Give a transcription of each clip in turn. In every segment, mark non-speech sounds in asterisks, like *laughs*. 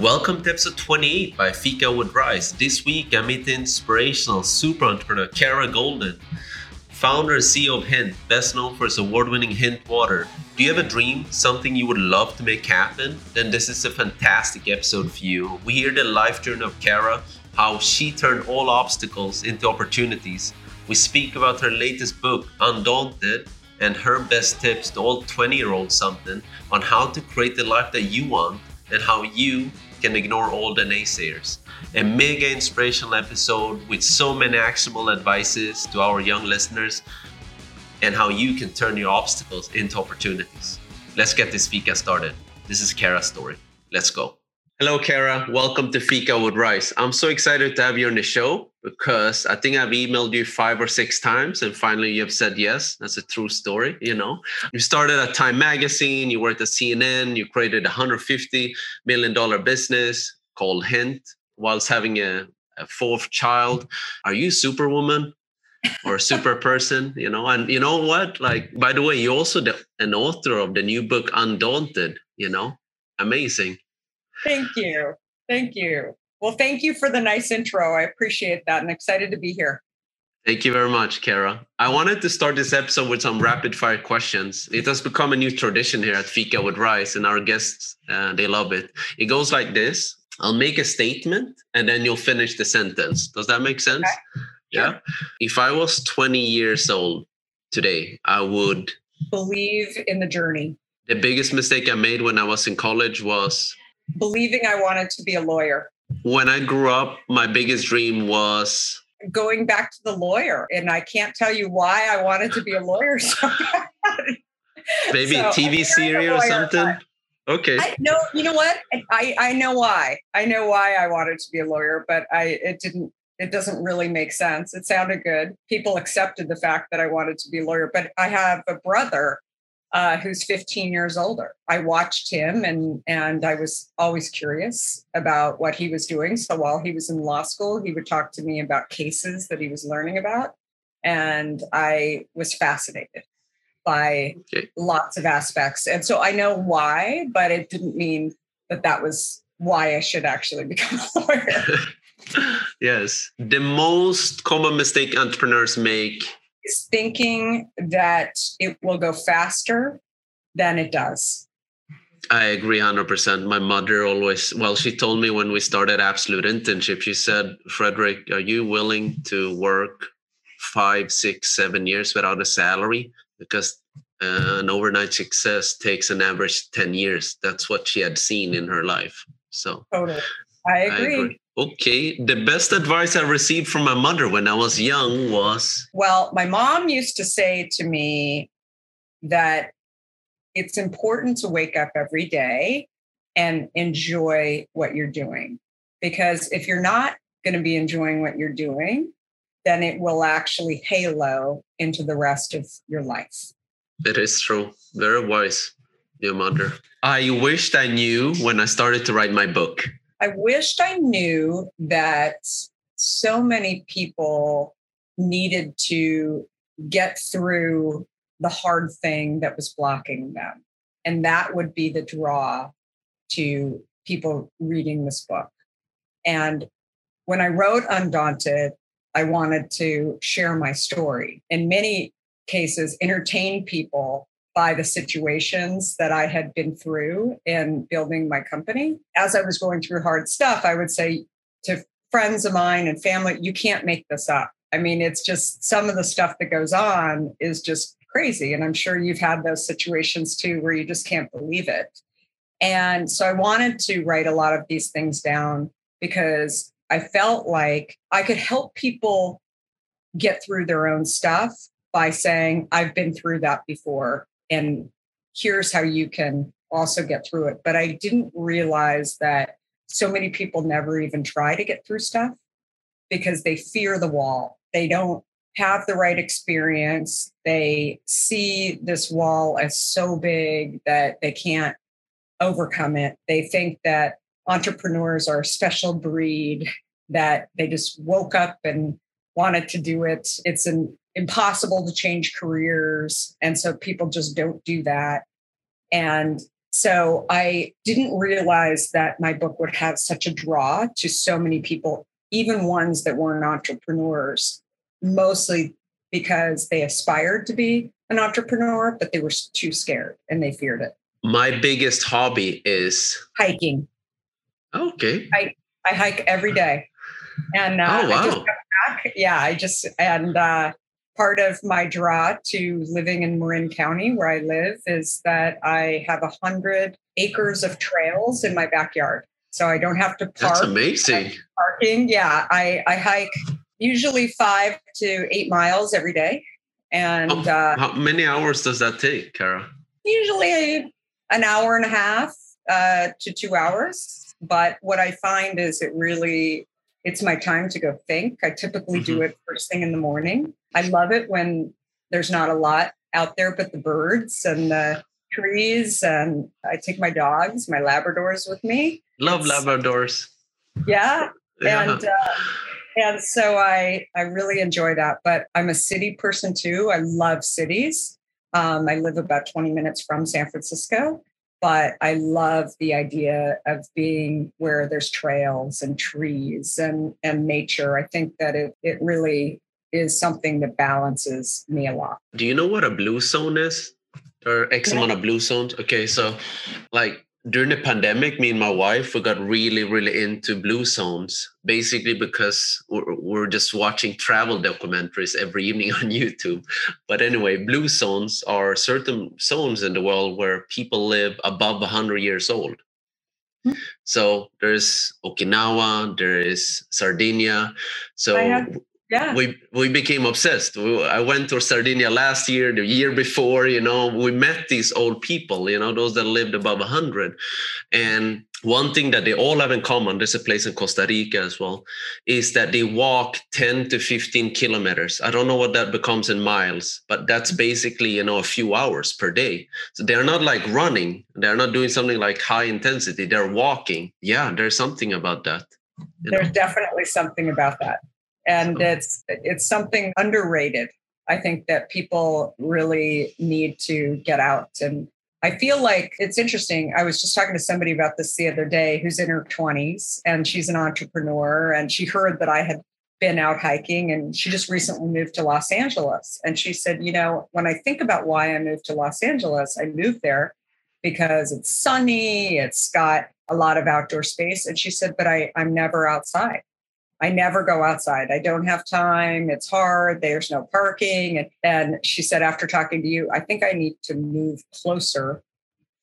Welcome to episode 28 by Fika with Rice. This week I meet the inspirational super entrepreneur Kara Goldin, founder and CEO of Hint, best known for its award winning Hint Water. Do you have a dream, something you would love to make happen? Then this is a fantastic episode for you. We hear the life journey of Kara, how she turned all obstacles into opportunities. We speak about her latest book, Undaunted, and her best tips to all 20 year olds something on how to create the life that you want and how you can ignore all the naysayers. A mega inspirational episode with so many actionable advices to our young listeners and how you can turn your obstacles into opportunities. Let's get this Fika started. This is Kara's story. Let's go. Hello, Kara. Welcome to Fika with Rice. I'm so excited to have you on the show because I think I've emailed you five or six times and finally you have said yes. That's a true story, you know. You started at Time Magazine, you worked at CNN, you created a $150 million business called Hint whilst having a, a fourth child. Are you superwoman? or a super *laughs* person, you know, and you know what? Like, by the way, you're also the, an author of the new book Undaunted, you know, amazing. Thank you. Thank you. Well, thank you for the nice intro. I appreciate that and excited to be here. Thank you very much, Kara. I wanted to start this episode with some rapid fire questions. It has become a new tradition here at Fika with Rice, and our guests, uh, they love it. It goes like this I'll make a statement and then you'll finish the sentence. Does that make sense? Okay. Yeah. If I was 20 years old today, I would believe in the journey. The biggest mistake I made when I was in college was believing I wanted to be a lawyer. When I grew up, my biggest dream was going back to the lawyer. And I can't tell you why I wanted to be a lawyer. *laughs* So Maybe so a TV series or something. Okay. I, no, you know what? I, I know why. I know why I wanted to be a lawyer, but I it didn't it doesn't really make sense. It sounded good. People accepted the fact that I wanted to be a lawyer, but I have a brother uh, who's 15 years older. I watched him and and I was always curious about what he was doing. So while he was in law school, he would talk to me about cases that he was learning about. And I was fascinated by okay. lots of aspects. And so I know why, but it didn't mean that that was why I should actually *laughs* become a lawyer. *laughs* yes. The most common mistake entrepreneurs make is thinking that it will go faster than it does. I agree 100%. My mother always, well, she told me when we started Absolute Internship, she said, Frederick, are you willing to work five, six, seven years without a salary? Because uh, an overnight success takes an average 10 years. That's what she had seen in her life. So totally. I agree. I agree. Okay. The best advice I received from my mother when I was young was Well, my mom used to say to me that it's important to wake up every day and enjoy what you're doing. Because if you're not going to be enjoying what you're doing, then it will actually halo into the rest of your life. It is true. Very wise, your mother. I wished I knew when I started to write my book I wished I knew that so many people needed to get through the hard thing that was blocking them. And that would be the draw to people reading this book. And when I wrote Undaunted, I wanted to share my story. In many cases, entertain people by the situations that I had been through in building my company. As I was going through hard stuff, I would say to friends of mine and family, you can't make this up. I mean, it's just some of the stuff that goes on is just crazy. And I'm sure you've had those situations too where you just can't believe it. And so I wanted to write a lot of these things down because I felt like I could help people get through their own stuff by saying, I've been through that before and here's how you can also get through it. But I didn't realize that so many people never even try to get through stuff because they fear the wall. They don't have the right experience. They see this wall as so big that they can't overcome it. They think that entrepreneurs are a special breed, that they just woke up and wanted to do it. It's an impossible to change careers. And so people just don't do that. And So I didn't realize that my book would have such a draw to so many people, even ones that weren't entrepreneurs, mostly because they aspired to be an entrepreneur, but they were too scared and they feared it. My biggest hobby is hiking. Okay. I, I hike every day. And uh, oh, wow. I just back. Yeah, I just, and uh, part of my draw to living in Marin County, where I live, is that I have a hundred acres of trails in my backyard. So I don't have to park. That's amazing. Parking. Yeah. I, I hike usually five to eight miles every day. And how, uh, how many hours does that take, Kara? Usually an hour and a half uh, to two hours. But what I find is it really it's my time to go think. I typically mm-hmm. do it first thing in the morning. I love it when there's not a lot out there but the birds and the trees and I take my dogs, my labradors with me. Love it's, labradors. Yeah. *laughs* yeah. And uh, and so I I really enjoy that. But I'm a city person too. I love cities. Um, I live about 20 minutes from San Francisco, but I love the idea of being where there's trails and trees and and nature. I think that it it really is something that balances me a lot. Do you know what a blue zone is? Or X amount of blue zones? Okay, so like during the pandemic, me and my wife we got really, really into blue zones, basically because we're, we're, just watching travel documentaries every evening *laughs* on YouTube. But anyway, blue zones are certain zones in the world where people live above 100 years old. Hmm. So there's Okinawa, there is Sardinia. So yeah. We we became obsessed. I went to sardinia last year the year before you know we met these old people you know those that lived above 100 and one thing that they all have in common there's a place in costa rica as well is that they walk 10 to 15 kilometers. I don't know what that becomes in miles but that's basically you know a few hours per day. So they're not like running. They're not doing something like high intensity. They're walking. Yeah there's something about that there's know? definitely something about that and it's it's something underrated i think that people really need to get out. And i feel like it's interesting i was just talking to somebody about this the other day who's in her 20s and she's an entrepreneur and she heard that i had been out hiking and she just recently moved to los angeles. And she said you know when i think about why i moved to los angeles i moved there because it's sunny it's got a lot of outdoor space. And she said but I, i'm never outside I never go outside. I don't have time. It's hard. There's no parking. And, and she said, after talking to you, I think I need to move closer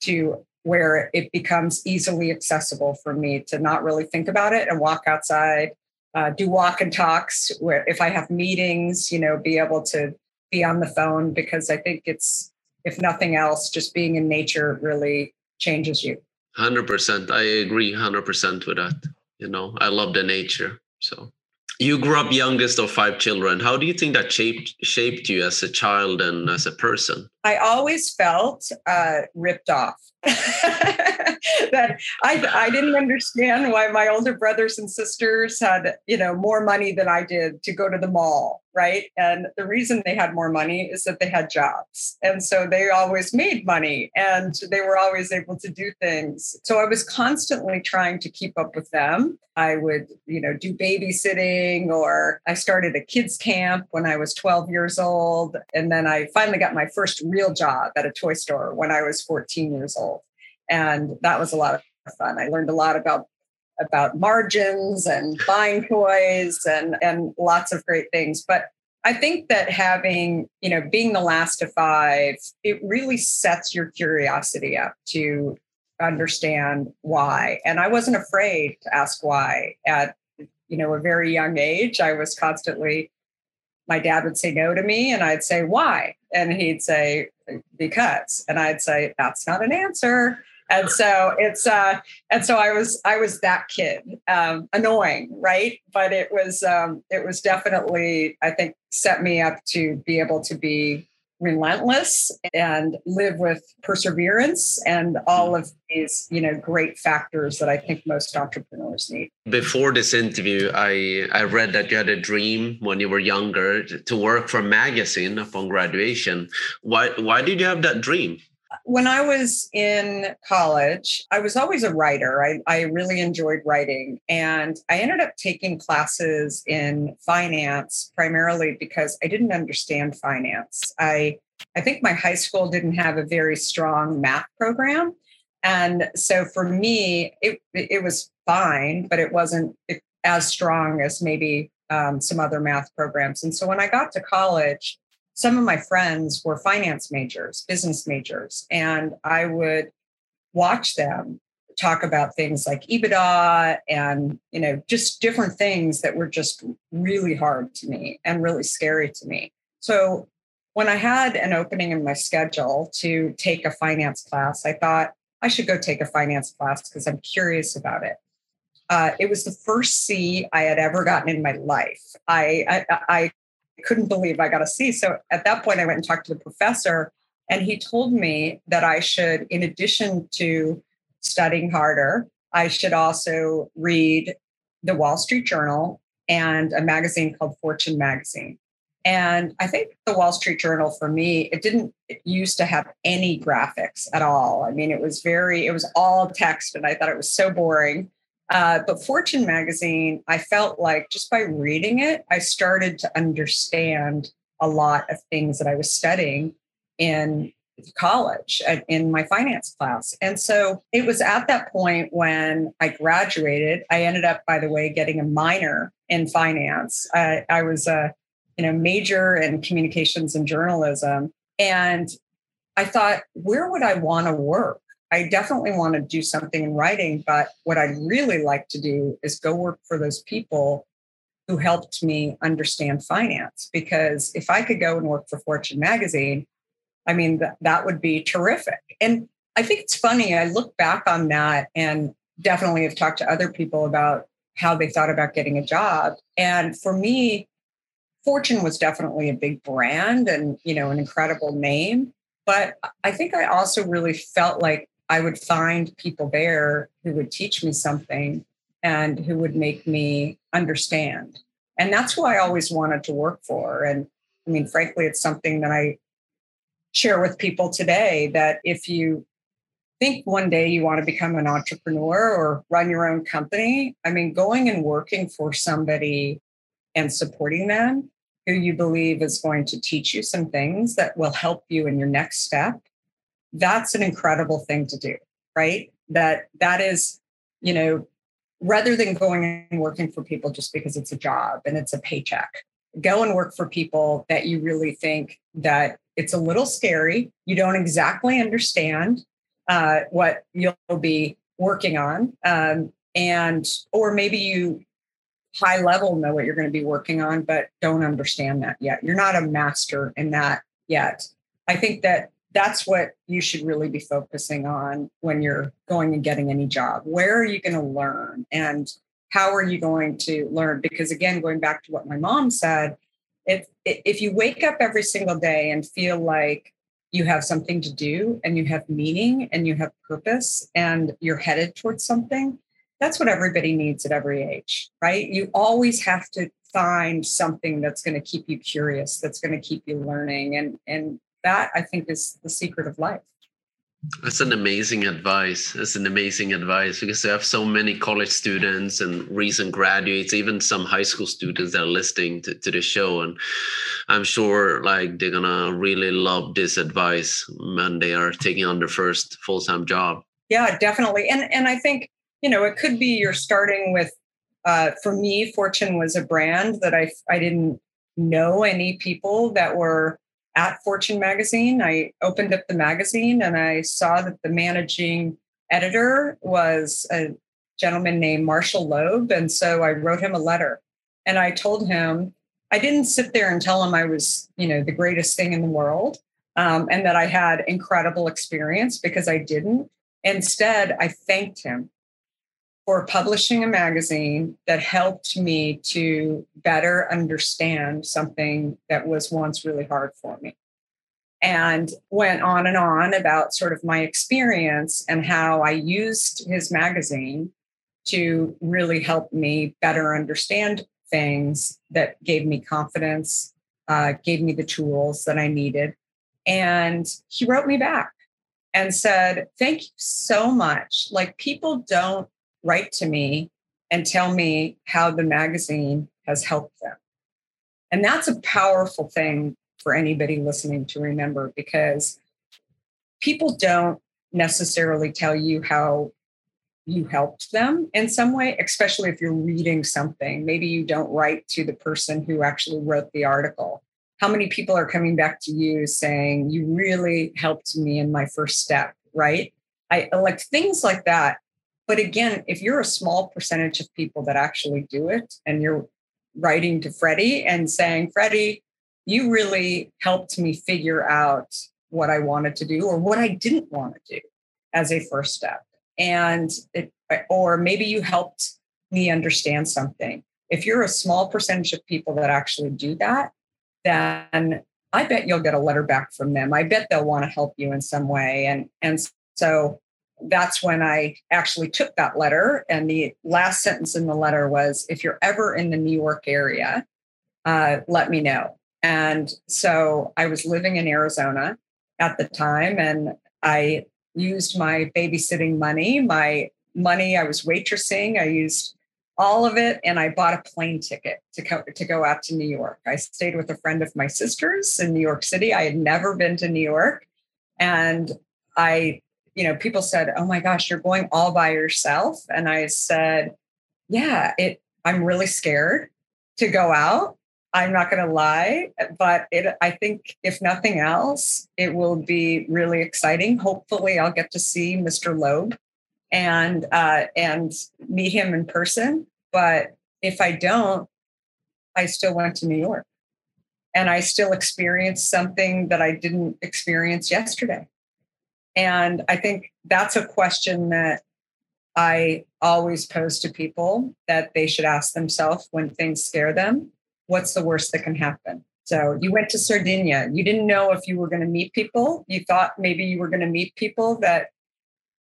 to where it becomes easily accessible for me to not really think about it and walk outside, uh, do walk and talks where if I have meetings, you know, be able to be on the phone because I think it's, if nothing else, just being in nature really changes you. 100%. I agree 100% with that. You know, I love the nature. So you grew up youngest of five children. How do you think that shaped shaped you as a child and as a person? I always felt uh, ripped off. *laughs* that I I didn't understand why my older brothers and sisters had you know more money than I did to go to the mall, right? And the reason they had more money is that they had jobs, and so they always made money, and they were always able to do things. So I was constantly trying to keep up with them. I would you know do babysitting, or I started a kids camp when I was 12 years old, and then I finally got my first real job at a toy store when I was 14 years old and that was a lot of fun. I learned a lot about about margins and buying toys and and lots of great things. But I think that having, you know, being the last of five, it really sets your curiosity up to understand why. And I wasn't afraid to ask why at, you know, a very young age. I was constantly, my dad would say no to me and I'd say, why? And he'd say, because. And I'd say, that's not an answer and so it's uh and so i was i was that kid um annoying right? But it was um it was definitely i think set me up to be able to be relentless and live with perseverance and all of these you know great factors that i think most entrepreneurs need. Before this interview i i read that you had a dream when you were younger to work for a magazine upon graduation. Why why did you have that dream when I was in college, I was always a writer. I, I really enjoyed writing. And I ended up taking classes in finance primarily because I didn't understand finance. I, I think my high school didn't have a very strong math program. And so for me, it, it was fine, but it wasn't as strong as maybe um, some other math programs. And so when I got to college, some of my friends were finance majors, business majors, and I would watch them talk about things like EBITDA and you know just different things that were just really hard to me and really scary to me. So when I had an opening in my schedule to take a finance class, I thought I should go take a finance class because I'm curious about it. Uh, it was the first C I had ever gotten in my life. I, I, I couldn't believe I got a C. So at that point, I went and talked to the professor, and he told me that I should, in addition to studying harder, I should also read the Wall Street Journal and a magazine called Fortune Magazine. And I think the Wall Street Journal for me, it didn't it used to have any graphics at all. I mean, it was very, it was all text, and I thought it was so boring. Uh, but Fortune magazine, I felt like just by reading it, I started to understand a lot of things that I was studying in college in my finance class. And so it was at that point when I graduated. I ended up, by the way, getting a minor in finance. I, I was a you know major in communications and journalism, and I thought, where would I want to work? I definitely want to do something in writing, but what I'd really like to do is go work for those people who helped me understand finance. Because if I could go and work for Fortune magazine, I mean, that, that would be terrific. And I think it's funny. I look back on that and definitely have talked to other people about how they thought about getting a job. And for me, Fortune was definitely a big brand and, you know, an incredible name. But I think I also really felt like I would find people there who would teach me something and who would make me understand. And that's who I always wanted to work for. And I mean, frankly, it's something that I share with people today that if you think one day you want to become an entrepreneur or run your own company, I mean, going and working for somebody and supporting them who you believe is going to teach you some things that will help you in your next step that's an incredible thing to do right? That that is you know rather than going and working for people just because it's a job and it's a paycheck go and work for people that you really think that it's a little scary. You don't exactly understand uh, what you'll be working on um, and or maybe you high level know what you're going to be working on but don't understand that yet. You're not a master in that yet. I think that that's what you should really be focusing on when you're going and getting any job. Where are you going to learn and how are you going to learn? Because again, going back to what my mom said, if if you wake up every single day and feel like you have something to do and you have meaning and you have purpose and you're headed towards something, that's what everybody needs at every age, right? You always have to find something that's going to keep you curious, that's going to keep you learning and and that I think is the secret of life. That's an amazing advice. That's an amazing advice because I have so many college students and recent graduates, even some high school students that are listening to, to the show. And I'm sure like they're gonna really love this advice when they are taking on their first full-time job. Yeah, definitely. And and I think, you know, it could be you're starting with uh, for me, Fortune was a brand that I I didn't know any people that were at Fortune magazine. I opened up the magazine and I saw that the managing editor was a gentleman named Marshall Loeb. And so I wrote him a letter and I told him, I didn't sit there and tell him I was, you know, the greatest thing in the world um, and that I had incredible experience because I didn't. Instead, I thanked him for publishing a magazine that helped me to better understand something that was once really hard for me. And went on and on about sort of my experience and how I used his magazine to really help me better understand things that gave me confidence, uh, gave me the tools that I needed. And he wrote me back and said, Thank you so much. Like, people don't write to me and tell me how the magazine has helped them. And that's a powerful thing for anybody listening to remember because people don't necessarily tell you how you helped them in some way, especially if you're reading something. Maybe you don't write to the person who actually wrote the article. How many people are coming back to you saying, You really helped me in my first step, right? I like things like that. But again, if you're a small percentage of people that actually do it and you're writing to Freddie and saying, Freddie, you really helped me figure out what I wanted to do or what I didn't want to do as a first step. And it, or maybe you helped me understand something. If you're a small percentage of people that actually do that, then I bet you'll get a letter back from them. I bet they'll want to help you in some way. And, and so that's when I actually took that letter. And the last sentence in the letter was if you're ever in the New York area, uh, let me know. And so I was living in Arizona at the time, and I used my babysitting money, my money I was waitressing, I used all of it, and I bought a plane ticket to go, to go out to New York. I stayed with a friend of my sister's in New York City. I had never been to New York. And I you know, people said, "Oh my gosh, you're going all by yourself," and I said, "Yeah, it. I'm really scared to go out. I'm not going to lie, but it. I think if nothing else, it will be really exciting. Hopefully, I'll get to see Mr. Loeb and uh, and meet him in person. But if I don't, I still went to New York, and I still experienced something that I didn't experience yesterday." And I think that's a question that I always pose to people that they should ask themselves when things scare them what's the worst that can happen? So you went to Sardinia. You didn't know if you were going to meet people. You thought maybe you were going to meet people that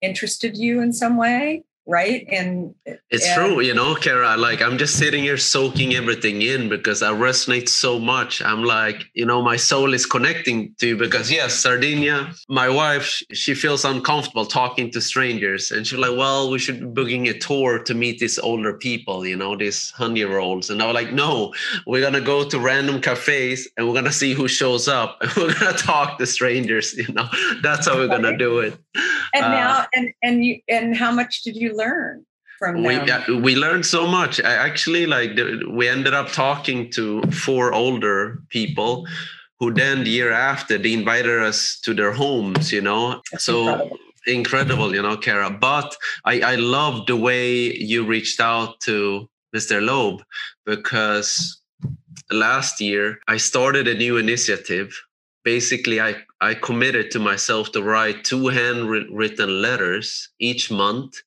interested you in some way right? And it's and, true you know kara like i'm just sitting here soaking everything in because i resonate so much. I'm like you know my soul is connecting to you because yes sardinia my wife she feels uncomfortable talking to strangers. And she's like well we should be booking a tour to meet these older people you know these 100 year olds and i was like no we're gonna go to random cafes and we're gonna see who shows up and *laughs* we're gonna talk to strangers you know. That's how we're gonna do it and uh, now and and you and how much did you learn from them? We, we learned so much. I actually like we ended up talking to four older people who then the year after they invited us to their homes, you know. That's so incredible. incredible, you know, Kara. But I, I love the way you reached out to Mr. Loeb because last year I started a new initiative. Basically, I, I committed to myself to write two handwritten letters each month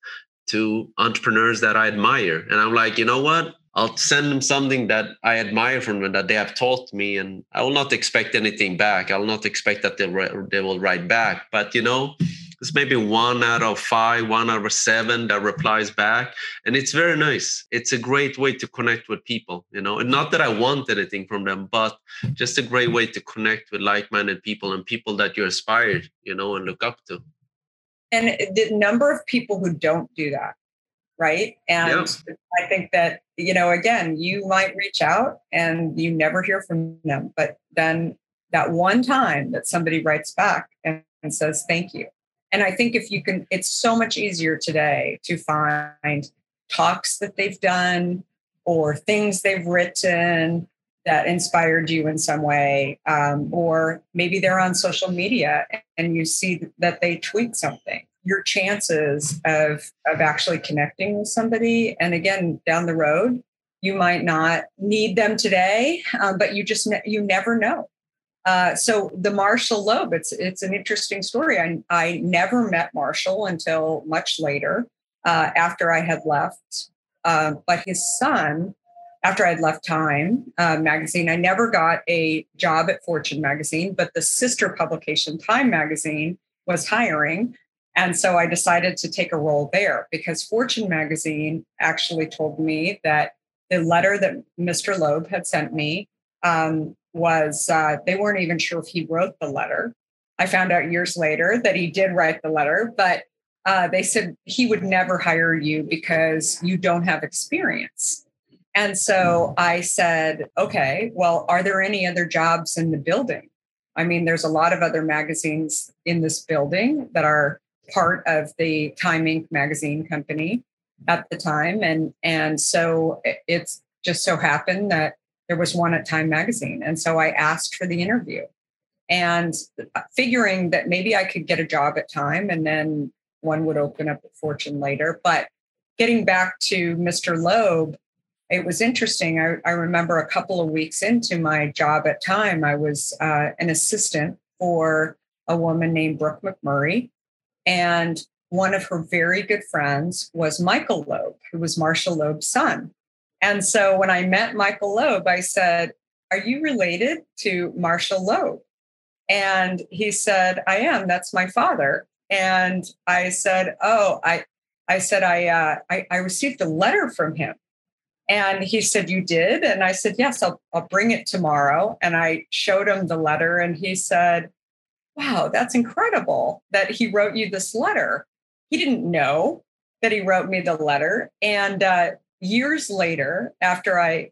to entrepreneurs that I admire. And I'm like, you know what? I'll send them something that I admire from them that they have taught me, and I will not expect anything back. I will not expect that they they will write back. But you know, it's maybe one out of five, one out of seven that replies back, and it's very nice. It's a great way to connect with people. You know, and not that I want anything from them, but just a great way to connect with like-minded people and people that you aspire, you know, and look up to and the number of people who don't do that right and yep. i think that you know again you might reach out and you never hear from them but then that one time that somebody writes back and, and says thank you and i think if you can it's so much easier today to find talks that they've done or things they've written that inspired you in some way um, or maybe they're on social media and you see that they tweet something. Your chances of of actually connecting with somebody and again down the road you might not need them today um, but you just ne- you never know uh, so the Marshall Loeb, it's it's an interesting story. I I never met Marshall until much later, uh, after I had left. Uh, but his son after I'd left Time uh, magazine. I never got a job at Fortune magazine, but the sister publication, Time magazine, was hiring. And so I decided to take a role there because Fortune magazine actually told me that the letter that Mr. Loeb had sent me um, was uh, they weren't even sure if he wrote the letter. I found out years later that he did write the letter, but uh, they said he would never hire you because you don't have experience. And so I said, okay, well, are there any other jobs in the building? I mean, there's a lot of other magazines in this building that are part of the Time Inc. magazine company at the time. And, and so it's just so happened that there was one at Time magazine. And so I asked for the interview and figuring that maybe I could get a job at Time and then one would open up at Fortune later. But getting back to Mr. Loeb, it was interesting. I, I remember a couple of weeks into my job at Time, I was uh, an assistant for a woman named Brooke McMurray. And one of her very good friends was Michael Loeb, who was Marshall Loeb's son. And so when I met Michael Loeb, I said, Are you related to Marshall Loeb? And he said, I am. That's my father. And I said, Oh, I, I said, I, uh, I, I received a letter from him. And he said, You did? And I said, Yes, I'll, I'll bring it tomorrow. And I showed him the letter, and he said, Wow, that's incredible that he wrote you this letter. He didn't know that he wrote me the letter. And uh, years later, after I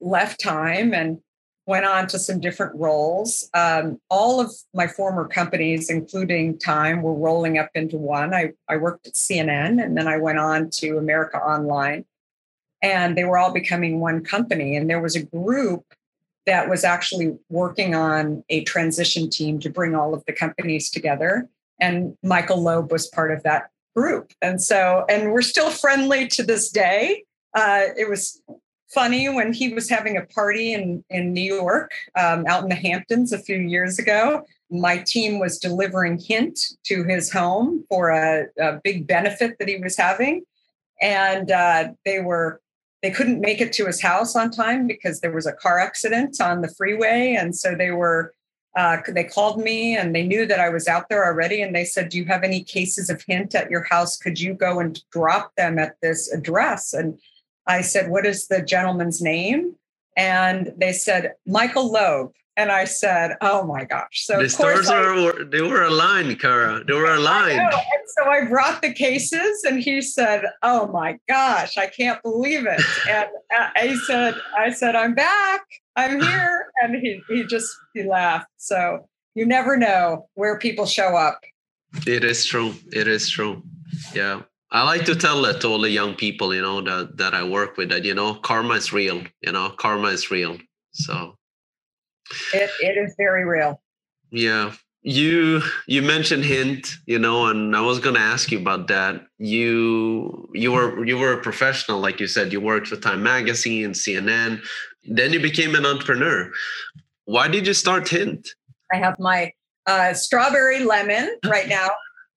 left Time and went on to some different roles. Um, all of my former companies, including Time, were rolling up into one. I, I worked at CNN and then I went on to America Online, and they were all becoming one company. And there was a group that was actually working on a transition team to bring all of the companies together. And Michael Loeb was part of that group. And so, and we're still friendly to this day. Uh, it was funny when he was having a party in, in New York, um, out in the Hamptons a few years ago. My team was delivering Hint to his home for a, a big benefit that he was having. And uh, they were they couldn't make it to his house on time because there was a car accident on the freeway and so they were uh, they called me and they knew that i was out there already and they said do you have any cases of hint at your house could you go and drop them at this address and I said, What is the gentleman's name? And they said, Michael Loeb. And I said, "Oh my gosh!" So the stars are they were aligned, Kara. They were aligned. And so I brought the cases, and he said, "Oh my gosh, I can't believe it!" *laughs* And uh, I said, "I said I'm back. I'm *laughs* here." And he he just he laughed. So you never know where people show up. It is true. It is true. Yeah. I like to tell that to all the young people, you know, that that I work with, that you know, karma is real. You know, karma is real. So it it is very real. Yeah. You you mentioned hint, you know, and I was going to ask you about that. You you were you were a professional, like you said. You worked for Time Magazine, CNN. Then you became an entrepreneur. Why did you start Hint? I have my uh, strawberry lemon right now.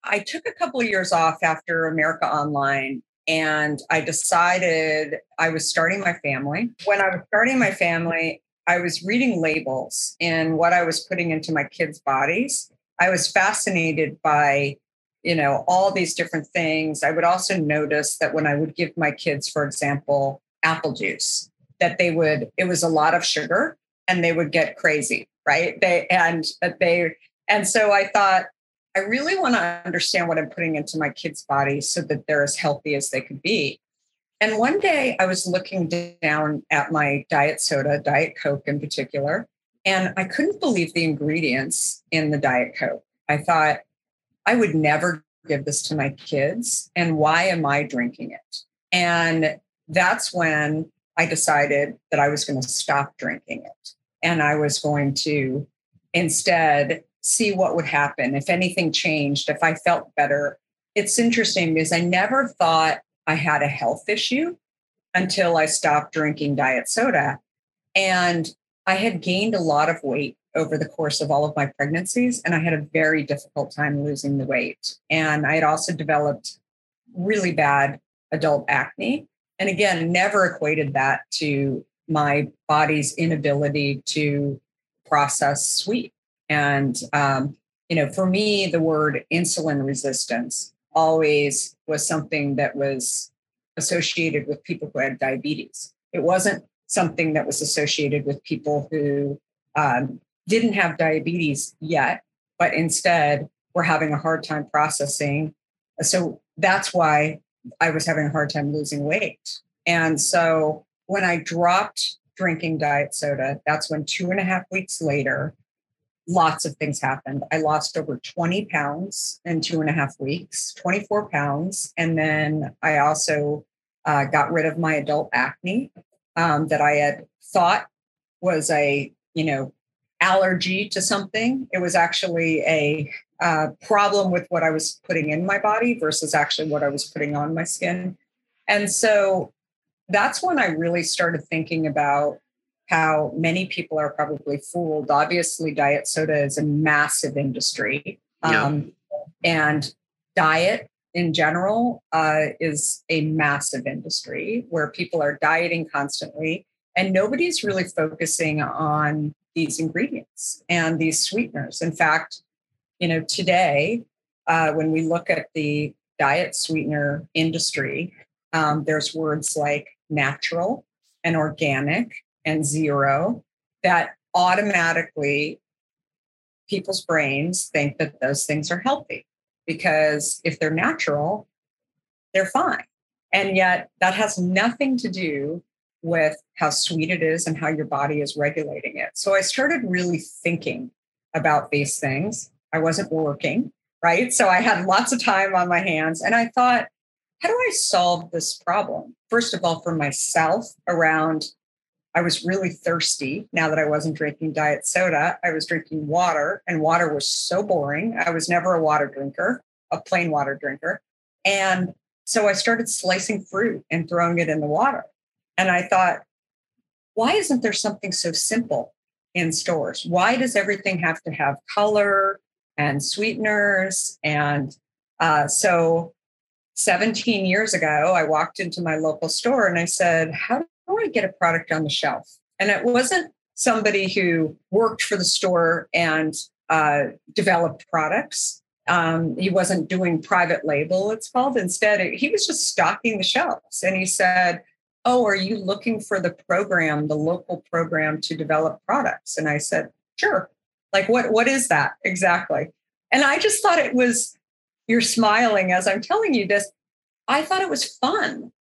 I took a couple of years off after America Online and I decided I was starting my family. When I was starting my family, I was reading labels and what I was putting into my kids' bodies. I was fascinated by, you know, all these different things. I would also notice that when I would give my kids, for example, apple juice, that they would, it was a lot of sugar and they would get crazy, right? They, and uh, they, and so I thought, I really want to understand what I'm putting into my kids' bodies so that they're as healthy as they could be. And one day I was looking down at my diet soda, Diet Coke in particular, and I couldn't believe the ingredients in the Diet Coke. I thought, I would never give this to my kids. And why am I drinking it? And that's when I decided that I was going to stop drinking it. And I was going to instead see what would happen if anything changed, if I felt better. It's interesting because I never thought I had a health issue until I stopped drinking diet soda. And I had gained a lot of weight over the course of all of my pregnancies, and I had a very difficult time losing the weight. And I had also developed really bad adult acne. And again, never equated that to my body's inability to process sweet. And, um, you know, for me, the word insulin resistance always was something that was associated with people who had diabetes. It wasn't something that was associated with people who um, didn't have diabetes yet, but instead we're having a hard time processing. So that's why I was having a hard time losing weight. And so when I dropped drinking diet soda, that's when two and a half weeks later, lots of things happened. I lost over 20 pounds in two and a half weeks, 24 pounds. And then I also uh, got rid of my adult acne um, that I had thought was a, you know, allergy to something. It was actually a uh, problem with what I was putting in my body versus actually what I was putting on my skin. And so that's when I really started thinking about how many people are probably fooled. Obviously, diet soda is a massive industry. Um, And diet in general uh, is a massive industry where people are dieting constantly and nobody's really focusing on these ingredients and these sweeteners. In fact, you know, today, uh, when we look at the diet sweetener industry, um, there's words like natural and organic and zero that automatically people's brains think that those things are healthy because if they're natural, they're fine. And yet that has nothing to do with how sweet it is and how your body is regulating it. So I started really thinking about these things. I wasn't working, right? So I had lots of time on my hands. And I thought, how do I solve this problem? First of all, for myself, around I was really thirsty now that I wasn't drinking diet soda. I was drinking water, and water was so boring. I was never a water drinker, a plain water drinker. And so I started slicing fruit and throwing it in the water. And I thought, why isn't there something so simple in stores? Why does everything have to have color and sweeteners? And uh, so 17 years ago, I walked into my local store and I said, How I get a product on the shelf? And it wasn't somebody who worked for the store and uh, developed products. Um, he wasn't doing private label, it's called. Instead, he was just stocking the shelves. And he said, oh, are you looking for the program, the local program to develop products? And I said, sure. Like, what, what is that exactly? And I just thought it was, you're smiling as I'm telling you this. I thought it was fun.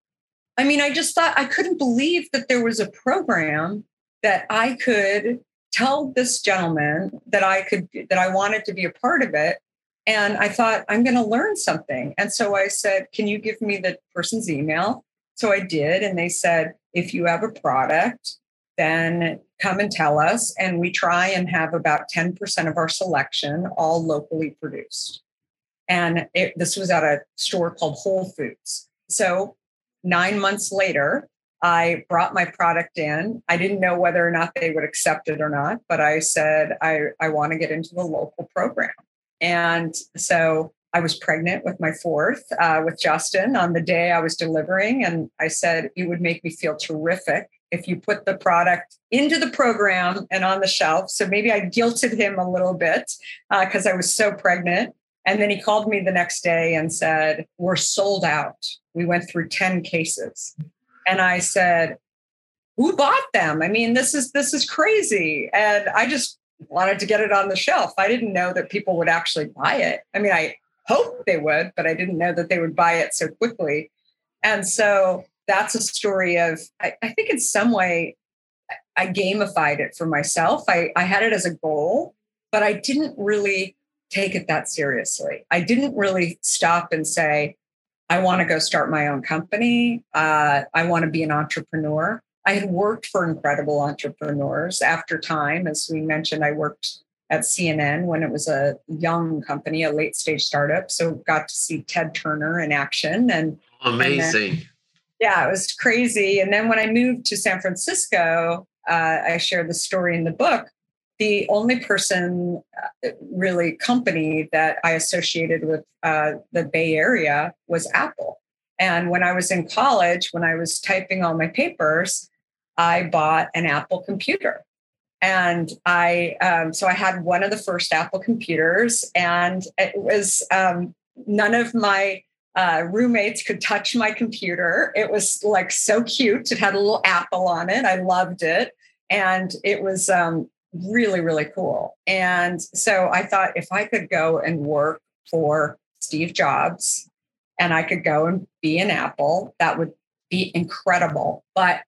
I mean, I just thought I couldn't believe that there was a program that I could tell this gentleman that I could, that I wanted to be a part of it. And I thought, I'm going to learn something. And so I said, Can you give me the person's email? So I did. And they said, if you have a product, then come and tell us. And we try and have about 10% of our selection all locally produced. And it, this was at a store called Whole Foods. So nine months later, I brought my product in. I didn't know whether or not they would accept it or not, but I said, I, I want to get into the local program. And so I was pregnant with my fourth uh, with Justin on the day I was delivering. And I said, it would make me feel terrific if you put the product into the program and on the shelf. So maybe I guilted him a little bit because uh, I was so pregnant. And then he called me the next day and said, We're sold out. We went through 10 cases. And I said, Who bought them? I mean, this is this is crazy. And I just wanted to get it on the shelf. I didn't know that people would actually buy it. I mean, I hoped they would, but I didn't know that they would buy it so quickly. And so that's a story of, I, I think in some way, I gamified it for myself. I, I had it as a goal, but I didn't really take it that seriously. I didn't really stop and say, I want to go start my own company. Uh, I want to be an entrepreneur. I had worked for incredible entrepreneurs after time. As we mentioned, I worked at CNN when it was a young company, a late stage startup. So got to see Ted Turner in action and amazing. And then, yeah, it was crazy. And then when I moved to San Francisco, uh, I shared the story in the book. The only person, uh, really, company that I associated with uh, the Bay Area was Apple. And when I was in college, when I was typing all my papers, I bought an Apple computer and I um, so I had one of the first Apple computers, and it was um, none of my uh, roommates could touch my computer. It was like so cute. It had a little apple on it. I loved it, and it was um, really, really cool. And so I thought if I could go and work for Steve Jobs and I could go and be an Apple, that would be incredible. But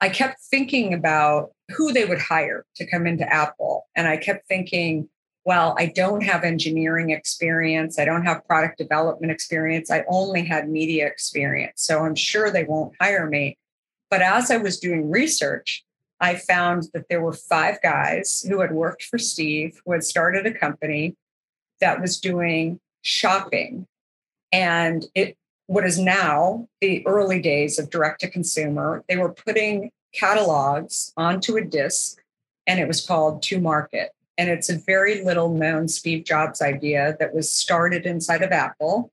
I kept thinking about who they would hire to come into Apple. And I kept thinking, well, I don't have engineering experience. I don't have product development experience. I only had media experience. So I'm sure they won't hire me. But as I was doing research, I found that there were five guys who had worked for Steve, who had started a company that was doing shopping. And it what is now the early days of direct to consumer. They were putting catalogs onto a disc, and it was called 2Market. And it's a very little known Steve Jobs idea that was started inside of Apple.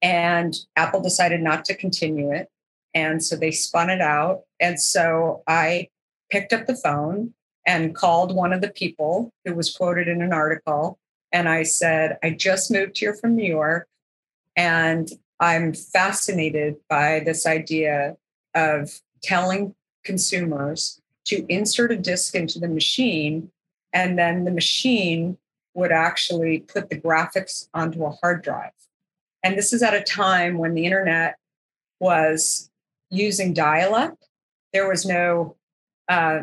And Apple decided not to continue it. And so they spun it out. And so I picked up the phone and called one of the people who was quoted in an article. And I said, I just moved here from New York and I'm fascinated by this idea of telling consumers to insert a disk into the machine and then the machine would actually put the graphics onto a hard drive. And this is at a time when the internet was using dial up. There was no uh,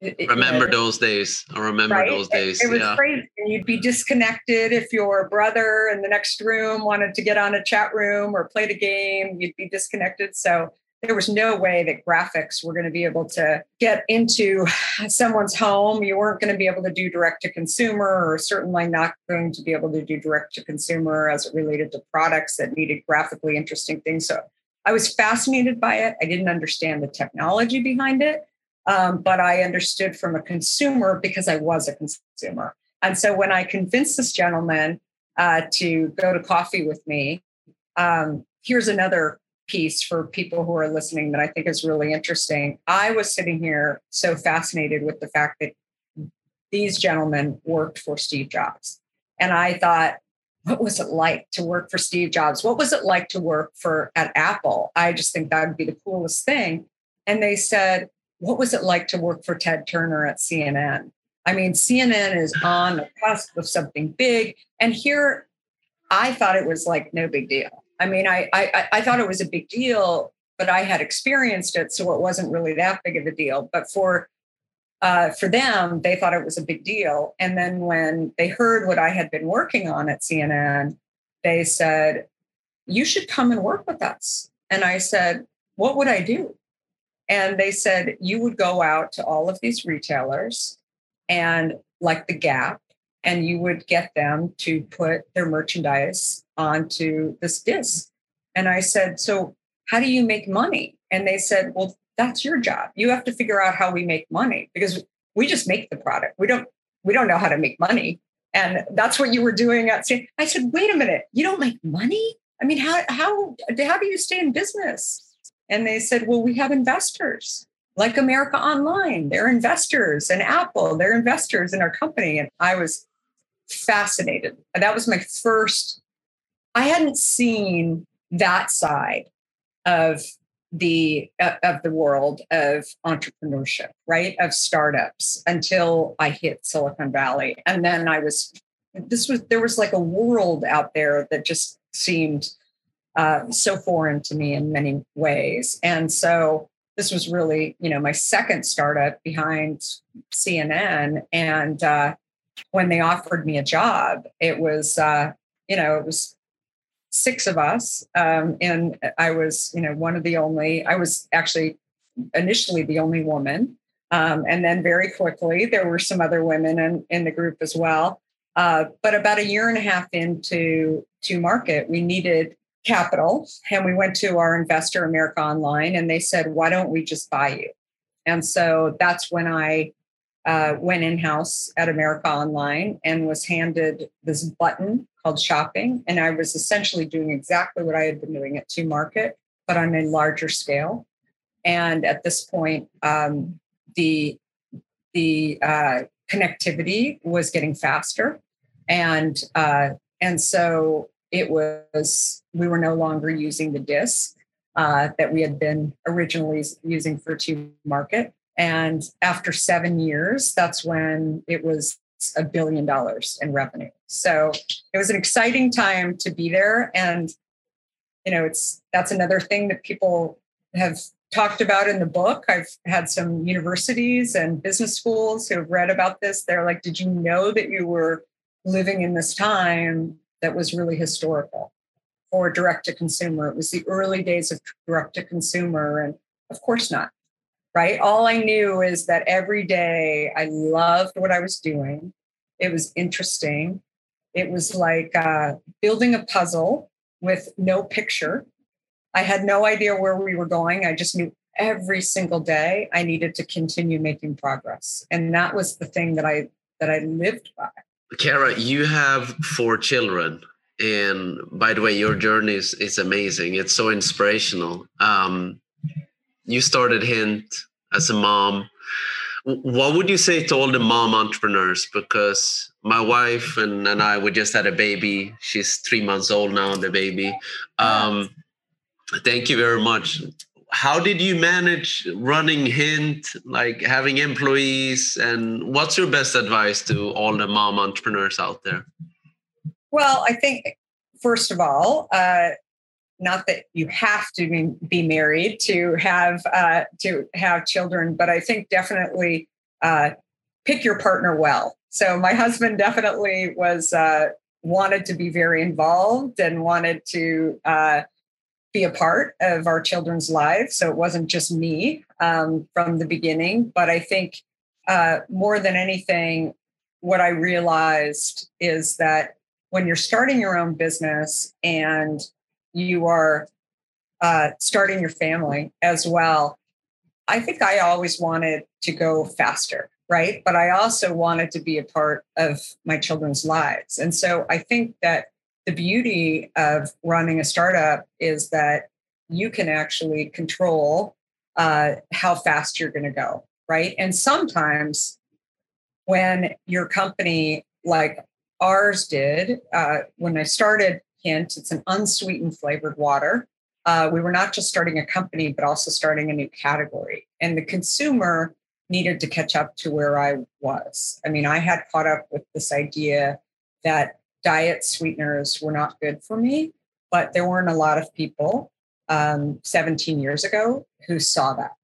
it, remember you know, those days. I remember right? those days. It, it was yeah. crazy. You'd be disconnected if your brother in the next room wanted to get on a chat room or play the game. You'd be disconnected. So there was no way that graphics were going to be able to get into someone's home. You weren't going to be able to do direct to consumer, or certainly not going to be able to do direct to consumer as it related to products that needed graphically interesting things. So I was fascinated by it. I didn't understand the technology behind it um, but I understood from a consumer because I was a consumer. And so when I convinced this gentleman uh, to go to coffee with me, um, here's another piece for people who are listening that I think is really interesting. I was sitting here so fascinated with the fact that these gentlemen worked for Steve Jobs. And I thought, what was it like to work for Steve Jobs? What was it like to work for at Apple? I just think that would be the coolest thing. And they said, what was it like to work for Ted Turner at CNN? I mean, CNN is on the cusp of something big. And here I thought it was like no big deal. I mean, I, I, I thought it was a big deal, but I had experienced it, so it wasn't really that big of a deal. But for uh, for them, they thought it was a big deal. And then when they heard what I had been working on at CNN, they said, "You should come and work with us." And I said, "What would I do?" And they said you would go out to all of these retailers and like the Gap, and you would get them to put their merchandise onto this disc. And I said, So how do you make money? And they said, Well, that's your job. You have to figure out how we make money because we just make the product. We don't we don't know how to make money. And that's what you were doing at I said, wait a minute, you don't make money? I mean, how how how do you stay in business? And they said, well, we have investors like America Online. They're investors and Apple, they're investors in our company. And I was fascinated. That was my first, I hadn't seen that side of the uh, of the world of entrepreneurship right of startups until i hit silicon valley and then i was this was there was like a world out there that just seemed uh, so foreign to me in many ways. And so this was really, you know, my second startup behind CNN. And uh, when they offered me a job, it was, uh, you know, it was six of us. Um, and I was, you know, one of the only, I was actually initially the only woman. Um, and then very quickly, there were some other women in, in the group as well. Uh, but about a year and a half into 2Market, we needed capital and we went to our investor america online and they said why don't we just buy you? And so that's when i uh, went in-house at america online and was handed this button called shopping and i was essentially doing exactly what i had been doing at 2Market but on a larger scale. And at this point um, the the uh, connectivity was getting faster and uh, and so it was we were no longer using the disk uh, that we had been originally using for To Market And after seven years, that's when it was a billion dollars in revenue. So it was an exciting time to be there. And, you know, it's that's another thing that people have talked about in the book. I've had some universities and business schools who have read about this. They're like, did you know that you were living in this time that was really historical for direct to consumer? It was the early days of direct to consumer. And of course not, right? All I knew is that every day I loved what I was doing. It was interesting. It was like uh, building a puzzle with no picture I had no idea where we were going. I just knew every single day I needed to continue making progress. And that was the thing that I that I lived by. Kara, you have four children. And by the way, your journey is, is amazing. It's so inspirational. Um, you started Hint as a mom. What would you say to all the mom entrepreneurs? Because my wife and, and I, we just had a baby. She's three months old now, the baby. Um, Thank you very much. How did you manage running Hint, like having employees, and what's your best advice to all the mom entrepreneurs out there? Well, I think first of all, uh, not that you have to be married to have uh, to have children, but I think definitely uh, pick your partner well. So my husband definitely was uh, wanted to be very involved and wanted to uh, be a part of our children's lives. So it wasn't just me um, from the beginning. But I think uh, more than anything, what I realized is that when you're starting your own business and you are uh, starting your family as well, I think I always wanted to go faster, right? But I also wanted to be a part of my children's lives. And so I think that the beauty of running a startup is that you can actually control uh, how fast you're going to go, right? And sometimes when your company, like ours did, uh, when I started Hint, it's an unsweetened flavored water. Uh, we were not just starting a company, but also starting a new category. And the consumer needed to catch up to where I was. I mean, I had caught up with this idea that diet sweeteners were not good for me, but there weren't a lot of people um, 17 years ago who saw that.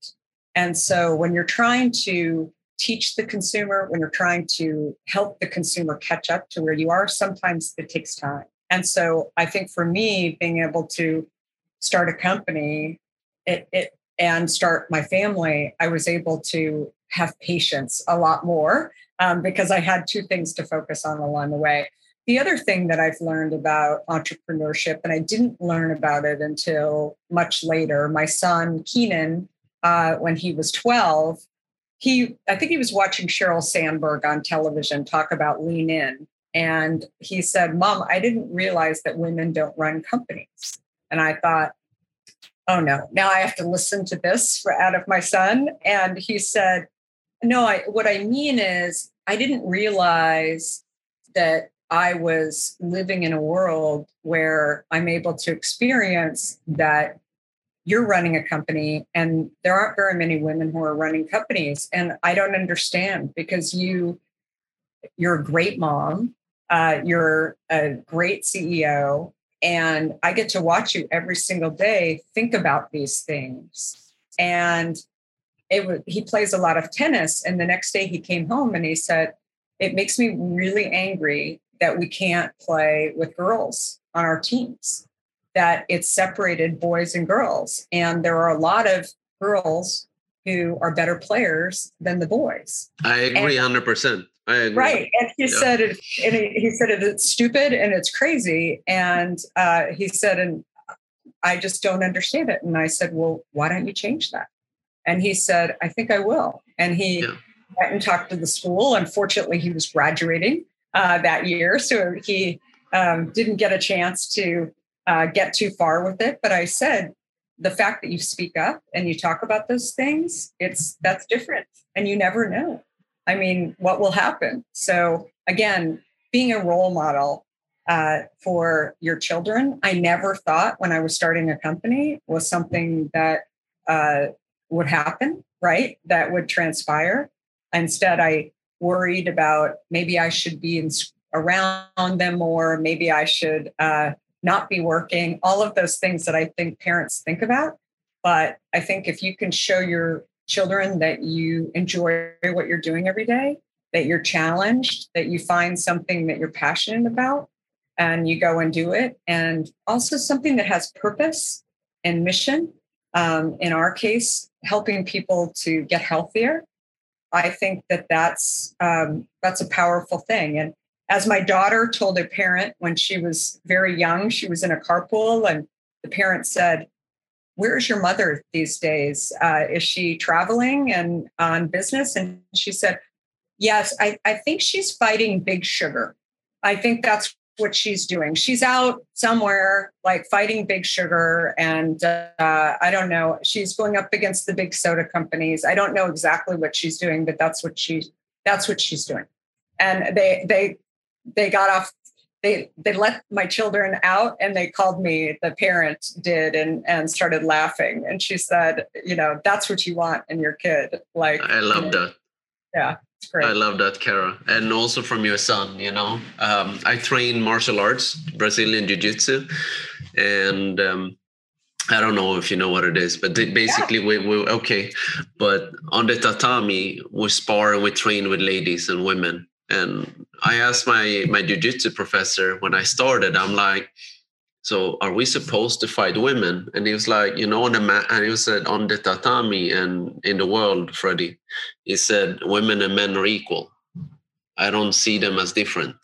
And so when you're trying to teach the consumer, when you're trying to help the consumer catch up to where you are, sometimes it takes time. And so I think for me, being able to start a company it, it and start my family, I was able to have patience a lot more um, because I had two things to focus on along the way. The other thing that I've learned about entrepreneurship, and I didn't learn about it until much later, my son Keenan, uh, when he was 12, he I think he was watching Sheryl Sandberg on television talk about lean in. And he said, Mom, I didn't realize that women don't run companies. And I thought, oh no, now I have to listen to this for, out of my son. And he said, no, I, what I mean is I didn't realize that I was living in a world where I'm able to experience that you're running a company and there aren't very many women who are running companies. And i don't understand because you you're a great mom uh, you're a great ceo and i get to watch you every single day think about these things. And it he plays a lot of tennis and the next day he came home and he said it makes me really angry that we can't play with girls on our teams, that it's separated boys and girls. And there are a lot of girls who are better players than the boys. I agree and, 100%. I agree. Right. And he yeah. said it, and he said it's stupid and it's crazy. And uh, he said, and I just don't understand it. And I said, well, why don't you change that? And he said, I think I will. And he yeah. went and talked to the school. Unfortunately, he was graduating uh, that year. So he um, didn't get a chance to uh, get too far with it. But I said, the fact that you speak up and you talk about those things, it's that's different. And you never know. I mean, what will happen? So again, being a role model uh, for your children, I never thought when I was starting a company was something that uh, would happen. right? That would transpire. Instead, I worried about maybe I should be in, around them more, maybe I should uh, not be working, all of those things that I think parents think about. But I think if you can show your children that you enjoy what you're doing every day, that you're challenged, that you find something that you're passionate about, and you go and do it, and also something that has purpose and mission. Um, in our case, helping people to get healthier. I think that that's um, that's a powerful thing. And as my daughter told a parent when she was very young, she was in a carpool, and the parent said, where's your mother these days? Uh, is she traveling and on business? And she said, yes, I, I think she's fighting big sugar. I think that's what she's doing. She's out somewhere like fighting big sugar. And uh, I don't know, she's going up against the big soda companies. I don't know exactly what she's doing, but that's what she, that's what she's doing. And they, they, they got off they they let my children out and they called me the parent did and and started laughing and she said you know that's what you want in your kid like i love you know, that yeah great i love that kara and also from your son you know um, i train martial arts brazilian jiu-jitsu and um, I don't know if you know what it is, but basically yeah. we, we okay. But on the tatami, we spar and we train with ladies and women, and I asked my my jujitsu professor when I started, I'm like, so are we supposed to fight women? And he was like, you know, on the mat, and he said on the tatami and in the world, Freddie, he said women and men are equal. I don't see them as different.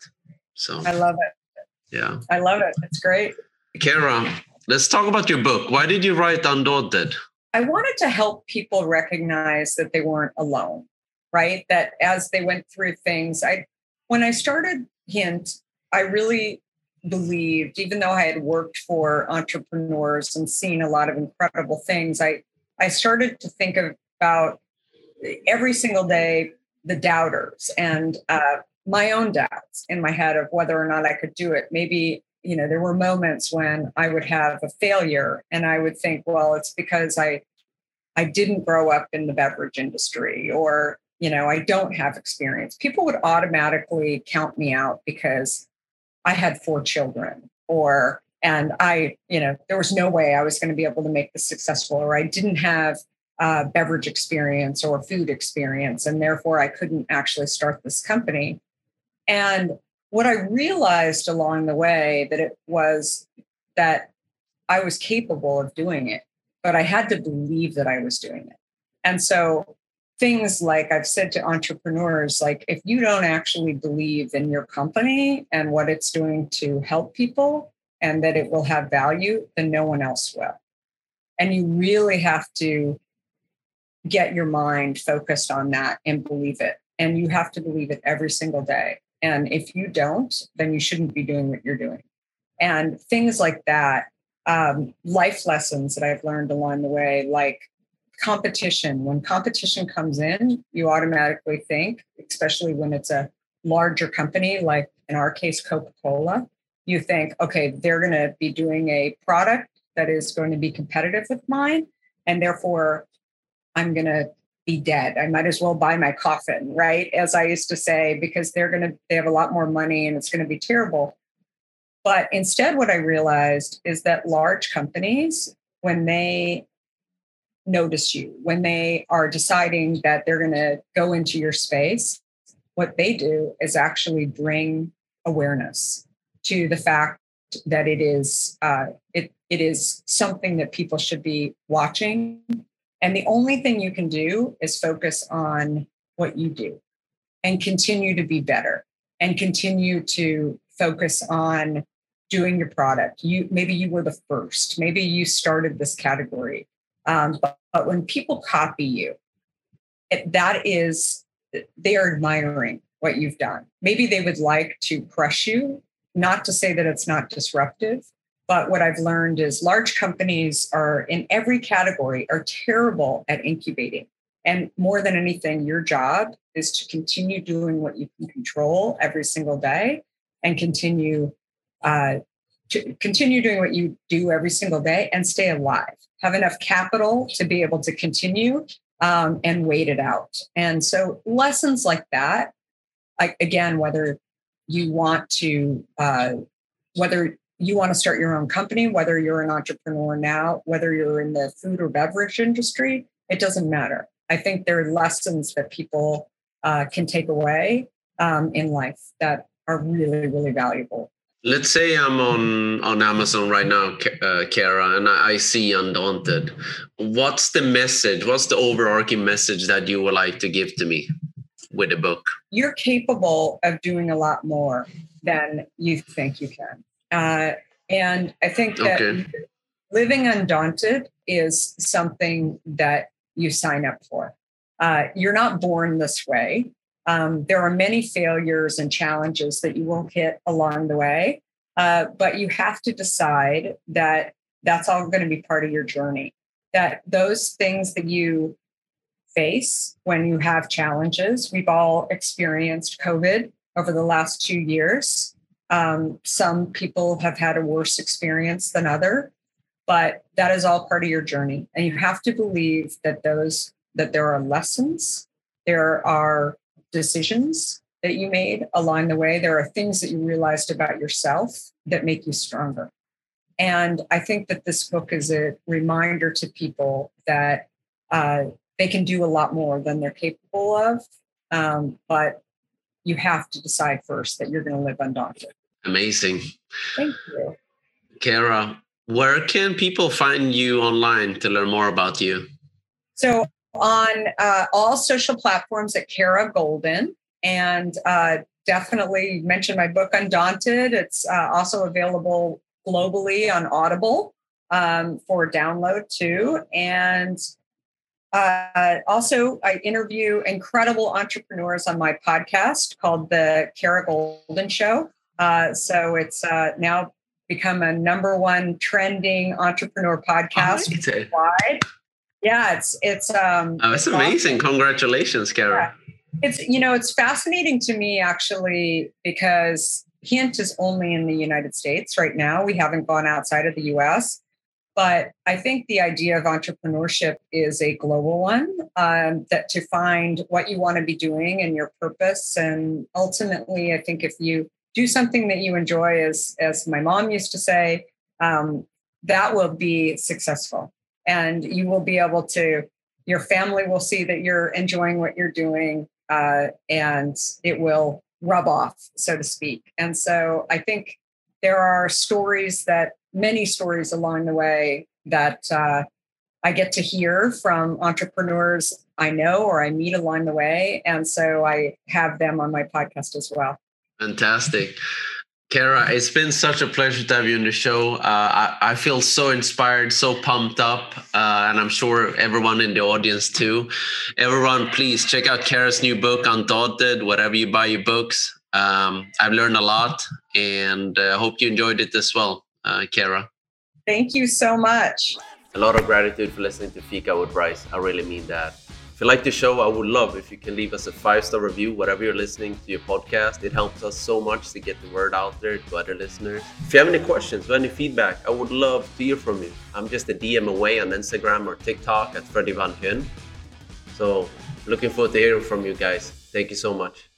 So I love it. Yeah. I love it. It's great. Kara, let's talk about your book. Why did you write Undaunted? I wanted to help people recognize that they weren't alone right? That as they went through things, I when I started Hint, I really believed, even though I had worked for entrepreneurs and seen a lot of incredible things, I I started to think about every single day the doubters and uh, my own doubts in my head of whether or not I could do it. Maybe you know there were moments when I would have a failure and I would think, well, it's because I I didn't grow up in the beverage industry or you know, I don't have experience, people would automatically count me out because I had four children or and I, you know, there was no way I was going to be able to make this successful or I didn't have uh, beverage experience or food experience and therefore I couldn't actually start this company. And what I realized along the way that it was that I was capable of doing it, but I had to believe that I was doing it. And so things like I've said to entrepreneurs, like if you don't actually believe in your company and what it's doing to help people and that it will have value, then no one else will. And you really have to get your mind focused on that and believe it. And you have to believe it every single day. And if you don't, then you shouldn't be doing what you're doing. And things like that, um, life lessons that I've learned along the way, like competition. When competition comes in, you automatically think, especially when it's a larger company, like in our case, Coca Cola, you think, okay, they're going to be doing a product that is going to be competitive with mine. And therefore, I'm going to be dead. I might as well buy my coffin, right? As I used to say, because they're going to, they have a lot more money and it's going to be terrible. But instead, what I realized is that large companies, when they notice you, when they are deciding that they're going to go into your space, what they do is actually bring awareness to the fact that it is uh, it it is something that people should be watching. And the only thing you can do is focus on what you do and continue to be better and continue to focus on doing your product. You maybe you were the first, maybe you started this category. Um, but, but, when people copy you, it, that is, they are admiring what you've done. Maybe they would like to crush you, not to say that it's not disruptive. But what I've learned is large companies are in every category are terrible at incubating. And more than anything, your job is to continue doing what you can control every single day and continue uh, to continue doing what you do every single day and stay alive have enough capital to be able to continue um, and wait it out. And so lessons like that, like again, whether you want to, uh, whether you want to start your own company, whether you're an entrepreneur now, whether you're in the food or beverage industry, it doesn't matter. I think there are lessons that people uh, can take away um, in life that are really, really valuable. Let's say I'm on on Amazon right now, uh, Kara, and I, I see Undaunted. What's the message? What's the overarching message that you would like to give to me with the book? You're capable of doing a lot more than you think you can, uh, and I think that okay. living undaunted is something that you sign up for. Uh, you're not born this way. Um, there are many failures and challenges that you will hit along the way, uh, but you have to decide that that's all going to be part of your journey. That those things that you face when you have challenges, we've all experienced COVID over the last two years. Um, some people have had a worse experience than other, but that is all part of your journey, and you have to believe that those that there are lessons, there are decisions that you made along the way. There are things that you realized about yourself that make you stronger. And I think that this book is a reminder to people that uh, they can do a lot more than they're capable of. Um, but you have to decide first that you're going to live undaunted. Amazing. Thank you. Kara, where can people find you online to learn more about you? So on uh, all social platforms at Kara Goldin. And uh, definitely mention my book, Undaunted. It's uh, also available globally on Audible um, for download too. And uh, also, I interview incredible entrepreneurs on my podcast called The Kara Goldin Show. Uh, so it's uh, now become a number one trending entrepreneur podcast worldwide yeah it's it's um oh, it's amazing awesome. congratulations kara yeah. it's you know it's fascinating to me actually because hint is only in the united states right now we haven't gone outside of the us but i think the idea of entrepreneurship is a global one um, that to find what you want to be doing and your purpose and ultimately i think if you do something that you enjoy as as my mom used to say um, that will be successful and you will be able to your family will see that you're enjoying what you're doing uh, and it will rub off so to speak. And so i think there are stories that many stories along the way that uh, i get to hear from entrepreneurs i know or i meet along the way and so i have them on my podcast as well. Fantastic Kara, it's been such a pleasure to have you on the show. Uh, I, I, feel so inspired, so pumped up, uh, and I'm sure everyone in the audience too. Everyone, please check out Kara's new book, Undaunted, whatever you buy your books. Um, I've learned a lot, and I uh, hope you enjoyed it as well, uh, Kara. Thank you so much. A lot of gratitude for listening to Fika with Bryce. I really mean that. If you like the show, I would love if you can leave us a five star review, whatever you're listening to your podcast. It helps us so much to get the word out there to other listeners. If you have any questions or any feedback, I would love to hear from you. I'm just a DM away on Instagram or TikTok at Freddie Van Hyn. So, looking forward to hearing from you guys. Thank you so much.